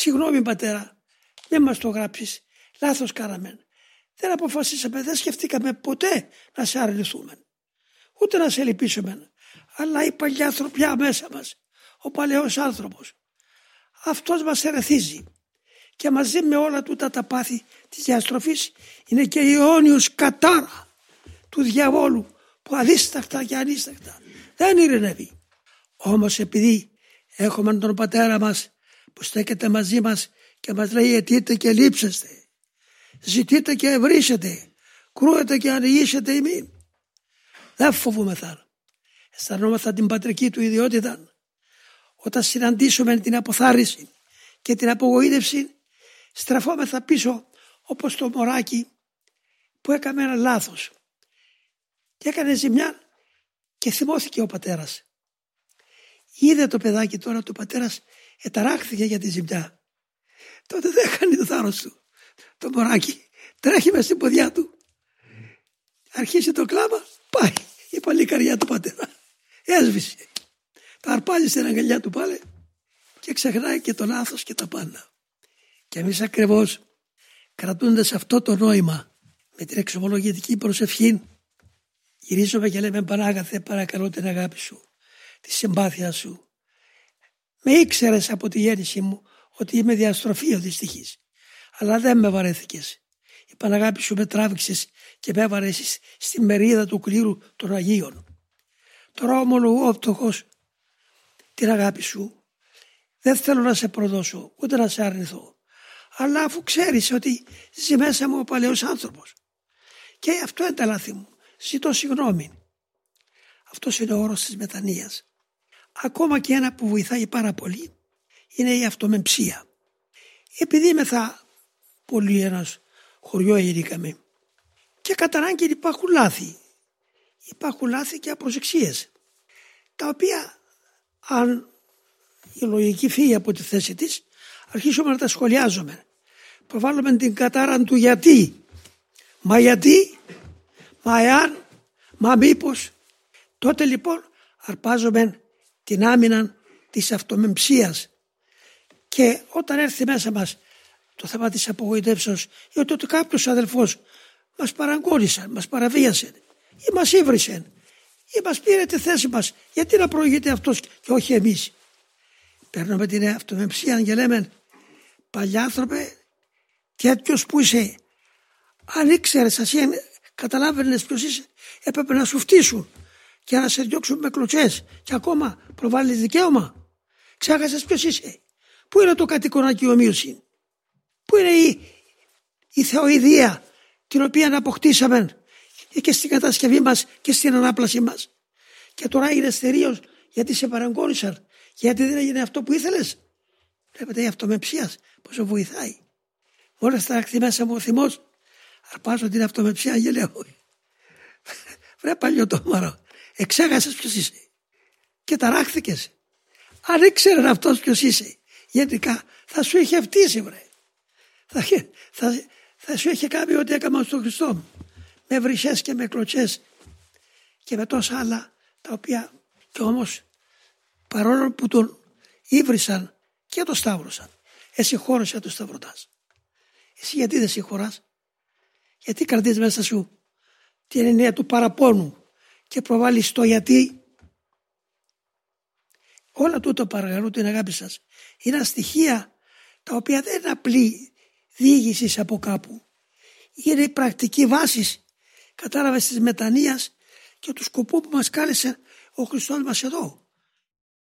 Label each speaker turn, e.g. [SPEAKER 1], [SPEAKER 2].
[SPEAKER 1] Συγγνώμη πατέρα, δεν μας το γράψεις. Λάθος κάναμε. Δεν αποφασίσαμε, δεν σκεφτήκαμε ποτέ να σε αρνηθούμε. Ούτε να σε λυπήσουμε. Αλλά η παλιά ανθρωπιά μέσα μας, ο παλαιός άνθρωπος, αυτός μας ερεθίζει. Και μαζί με όλα τούτα τα πάθη της διαστροφής είναι και η αιώνιος κατάρα του διαβόλου που αδίστακτα και ανίστακτα δεν ειρηνεύει. Όμως επειδή έχουμε τον πατέρα μας που στέκεται μαζί μας και μας λέει αιτείτε και λείψεστε, ζητείτε και ευρύσετε, κρούετε και ανοιγήσετε ημί. Δεν φοβούμεθα. Αισθανόμεθα την πατρική του ιδιότητα όταν συναντήσουμε την αποθάρρυνση και την απογοήτευση στραφόμεθα πίσω όπως το μωράκι που έκαμε ένα λάθος και έκανε ζημιά και θυμώθηκε ο πατέρας. Είδε το παιδάκι τώρα το πατέρας εταράχθηκε για τη ζημιά. Τότε δεν έκανε το θάρρος του. Το μωράκι τρέχει μέσα στην ποδιά του. Αρχίσει το κλάμα, πάει η παλικαριά του πατέρα. Έσβησε. Τα αρπάζει στην αγκαλιά του πάλι και ξεχνάει και το λάθος και τα πάντα. Και εμείς ακριβώς κρατούνται αυτό το νόημα με την εξομολογητική προσευχή γυρίζουμε και λέμε Πανάγαθε παρακαλώ την αγάπη σου, τη συμπάθεια σου. Με ήξερες από τη γέννηση μου ότι είμαι διαστροφείο δυστυχής. Αλλά δεν με βαρέθηκες. Η Παναγάπη σου με τράβηξες και με έβαρε στη μερίδα του κλήρου των Αγίων. Τώρα ομολογώ φτωχό την αγάπη σου. Δεν θέλω να σε προδώσω ούτε να σε αρνηθώ. Αλλά αφού ξέρεις ότι ζει μέσα μου ο παλαιός άνθρωπος. Και αυτό είναι τα λάθη μου. Ζητώ συγγνώμη. Αυτός είναι ο όρος της μετανοίας. Ακόμα και ένα που βοηθάει πάρα πολύ είναι η αυτομεμψία. Επειδή είμαι θα πολύ ένας χωριό γεννήκαμε και κατά ανάγκη υπάρχουν λάθη. Υπάρχουν λάθη και απροσεξίες τα οποία αν η λογική φύγει από τη θέση της αρχίσουμε να τα σχολιάζουμε. Προβάλλουμε την κατάρα του γιατί. Μα γιατί, μα εάν, μα μήπως. Τότε λοιπόν αρπάζουμε την άμυνα της αυτομεμψίας και όταν έρθει μέσα μας το θέμα της απογοητεύσεως ή ότι κάποιος αδελφός μας παραγκόνησαν, μας παραβίασε ή μας ήβρισε ή μας πήρε τη θέση μας γιατί να προηγείται αυτός και όχι εμείς. Παίρνουμε την αυτομεμψία και λέμε παλιάνθρωπε τέτοιος που είσαι αν ήξερες εσύ καταλάβαινες ποιος είσαι έπρεπε να σου φτύσουν και να σε διώξουν με κλωτσές και ακόμα προβάλλεις δικαίωμα. Ξέχασες ποιος είσαι. Πού είναι το κατοικονάκι ομοίωση. Πού είναι η, η θεοειδία την οποία αποκτήσαμε και στην κατασκευή μας και στην ανάπλαση μας; Και τώρα έγινε θερίο γιατί σε παραγκόνησαν. Γιατί δεν έγινε αυτό που ήθελες; Βλέπετε η αυτομεψία πόσο βοηθάει. Μόλις θα έρθει μέσα μου ο θυμός αρπάζω την αυτομεψία και λέω βρε παλιωτόμαρο εξέχασες ποιος είσαι και ταράχθηκες. Αν ήξερε αυτός ποιος είσαι γενικά θα σου είχε φτύσει βρε. Θα, θα, θα σου είχε κάνει ό,τι έκανα στον Χριστό μου. Με βρυσές και με κλωτσές και με τόσα άλλα τα οποία και όμως παρόλο που τον ήβρισαν και τον σταύρωσαν. Εσύ χώρωσε το σταυρωτάς. Εσύ γιατί δεν συγχωράς; Γιατί κρατείς μέσα σου την εννέα του παραπόνου και προβάλλεις το γιατί. Όλα τούτα παρακαλώ την αγάπη σας είναι στοιχεία τα οποία δεν είναι απλή διήγησης από κάπου. Είναι η πρακτική βάσης κατάλαβες της μετανοίας και του σκοπού που μας κάλεσε ο Χριστός μας εδώ.